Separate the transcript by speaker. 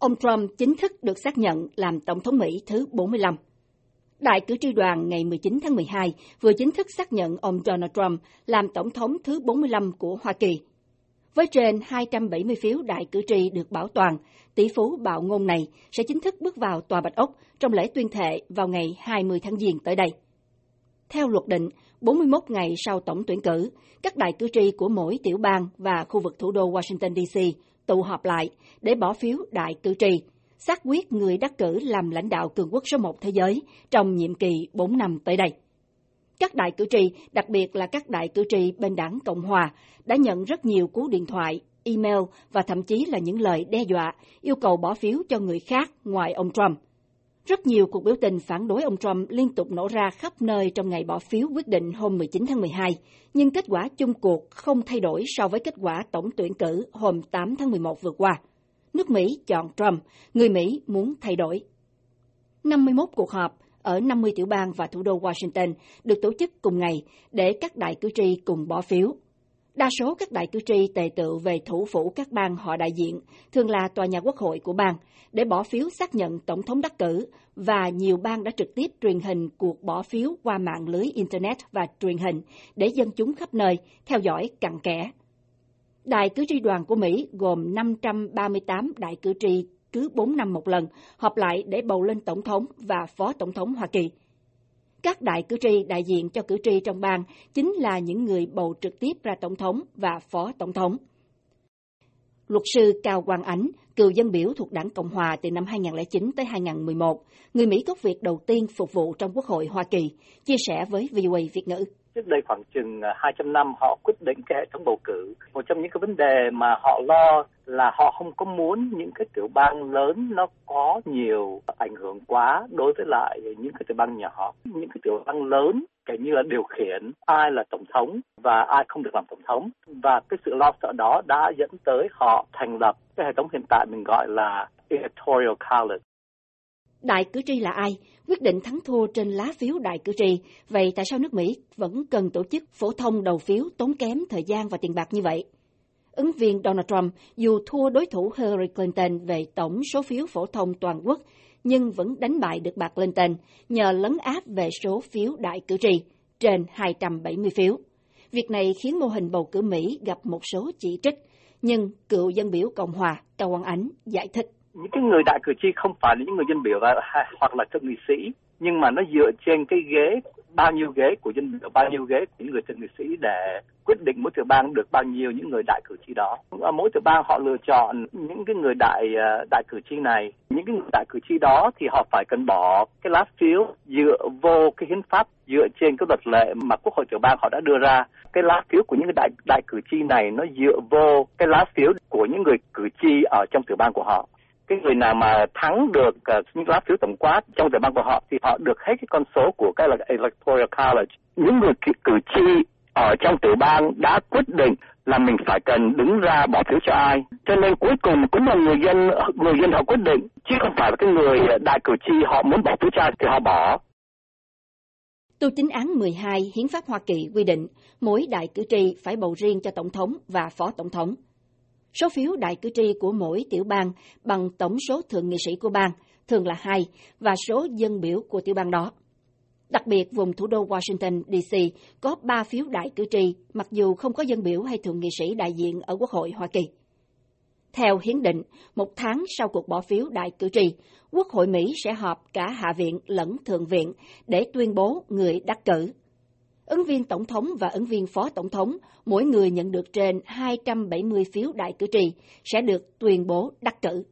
Speaker 1: ông Trump chính thức được xác nhận làm Tổng thống Mỹ thứ 45. Đại cử tri đoàn ngày 19 tháng 12 vừa chính thức xác nhận ông Donald Trump làm Tổng thống thứ 45 của Hoa Kỳ. Với trên 270 phiếu đại cử tri được bảo toàn, tỷ phú bạo ngôn này sẽ chính thức bước vào Tòa Bạch Ốc trong lễ tuyên thệ vào ngày 20 tháng Giêng tới đây. Theo luật định, 41 ngày sau tổng tuyển cử, các đại cử tri của mỗi tiểu bang và khu vực thủ đô Washington DC tụ họp lại để bỏ phiếu đại cử tri, xác quyết người đắc cử làm lãnh đạo cường quốc số một thế giới trong nhiệm kỳ 4 năm tới đây. Các đại cử tri, đặc biệt là các đại cử tri bên đảng Cộng Hòa, đã nhận rất nhiều cú điện thoại, email và thậm chí là những lời đe dọa yêu cầu bỏ phiếu cho người khác ngoài ông Trump. Rất nhiều cuộc biểu tình phản đối ông Trump liên tục nổ ra khắp nơi trong ngày bỏ phiếu quyết định hôm 19 tháng 12, nhưng kết quả chung cuộc không thay đổi so với kết quả tổng tuyển cử hôm 8 tháng 11 vừa qua. Nước Mỹ chọn Trump, người Mỹ muốn thay đổi. 51 cuộc họp ở 50 tiểu bang và thủ đô Washington được tổ chức cùng ngày để các đại cử tri cùng bỏ phiếu. Đa số các đại cử tri tề tự về thủ phủ các bang họ đại diện, thường là tòa nhà quốc hội của bang, để bỏ phiếu xác nhận tổng thống đắc cử và nhiều bang đã trực tiếp truyền hình cuộc bỏ phiếu qua mạng lưới Internet và truyền hình để dân chúng khắp nơi theo dõi cặn kẽ. Đại cử tri đoàn của Mỹ gồm 538 đại cử tri cứ 4 năm một lần họp lại để bầu lên tổng thống và phó tổng thống Hoa Kỳ. Các đại cử tri đại diện cho cử tri trong bang chính là những người bầu trực tiếp ra tổng thống và phó tổng thống. Luật sư Cao Quang Ánh, cựu dân biểu thuộc đảng Cộng Hòa từ năm 2009 tới 2011, người Mỹ gốc Việt đầu tiên phục vụ trong Quốc hội Hoa Kỳ, chia sẻ với VOA Việt ngữ
Speaker 2: trước đây khoảng chừng à, 200 năm họ quyết định cái hệ thống bầu cử. Một trong những cái vấn đề mà họ lo là họ không có muốn những cái tiểu bang lớn nó có nhiều ảnh hưởng quá đối với lại những cái tiểu bang nhỏ. Những cái tiểu bang lớn cái như là điều khiển ai là tổng thống và ai không được làm tổng thống và cái sự lo sợ đó đã dẫn tới họ thành lập cái hệ thống hiện tại mình gọi là electoral college
Speaker 1: Đại cử tri là ai? Quyết định thắng thua trên lá phiếu đại cử tri. Vậy tại sao nước Mỹ vẫn cần tổ chức phổ thông đầu phiếu tốn kém thời gian và tiền bạc như vậy? Ứng viên Donald Trump dù thua đối thủ Hillary Clinton về tổng số phiếu phổ thông toàn quốc, nhưng vẫn đánh bại được bà Clinton nhờ lấn áp về số phiếu đại cử tri, trên 270 phiếu. Việc này khiến mô hình bầu cử Mỹ gặp một số chỉ trích, nhưng cựu dân biểu Cộng hòa Cao Quang Ánh giải thích
Speaker 2: những cái người đại cử tri không phải là những người dân biểu và hoặc là thượng nghị sĩ, nhưng mà nó dựa trên cái ghế, bao nhiêu ghế của dân biểu, bao nhiêu ghế của những người thượng nghị sĩ để quyết định mỗi tiểu bang được bao nhiêu những người đại cử tri đó. Ở mỗi tiểu bang họ lựa chọn những cái người đại ờ, đại cử tri này. Những cái người đại cử tri đó thì họ phải cần bỏ cái lá phiếu dựa vô cái hiến pháp, dựa trên cái luật lệ mà quốc hội tiểu bang họ đã đưa ra. Cái lá phiếu của những cái đại đại cử tri này nó dựa vô cái lá phiếu của những người cử tri ở trong tiểu bang của họ cái người nào mà thắng được uh, những lá phiếu tổng quát trong giải bang của họ thì họ được hết cái con số của cái là electoral college. Những người cử tri ở trong tiểu bang đã quyết định là mình phải cần đứng ra bỏ phiếu cho ai. Cho nên cuối cùng cũng là người dân người dân họ quyết định chứ không phải là cái người đại cử tri họ muốn bỏ phiếu cho ai thì họ bỏ.
Speaker 1: Tu chính án 12 Hiến pháp Hoa Kỳ quy định mỗi đại cử tri phải bầu riêng cho tổng thống và phó tổng thống. Số phiếu đại cử tri của mỗi tiểu bang bằng tổng số thượng nghị sĩ của bang, thường là hai, và số dân biểu của tiểu bang đó. Đặc biệt, vùng thủ đô Washington, D.C. có ba phiếu đại cử tri, mặc dù không có dân biểu hay thượng nghị sĩ đại diện ở Quốc hội Hoa Kỳ. Theo hiến định, một tháng sau cuộc bỏ phiếu đại cử tri, Quốc hội Mỹ sẽ họp cả Hạ viện lẫn Thượng viện để tuyên bố người đắc cử. Ứng viên tổng thống và ứng viên phó tổng thống, mỗi người nhận được trên 270 phiếu đại cử tri, sẽ được tuyên bố đắc cử.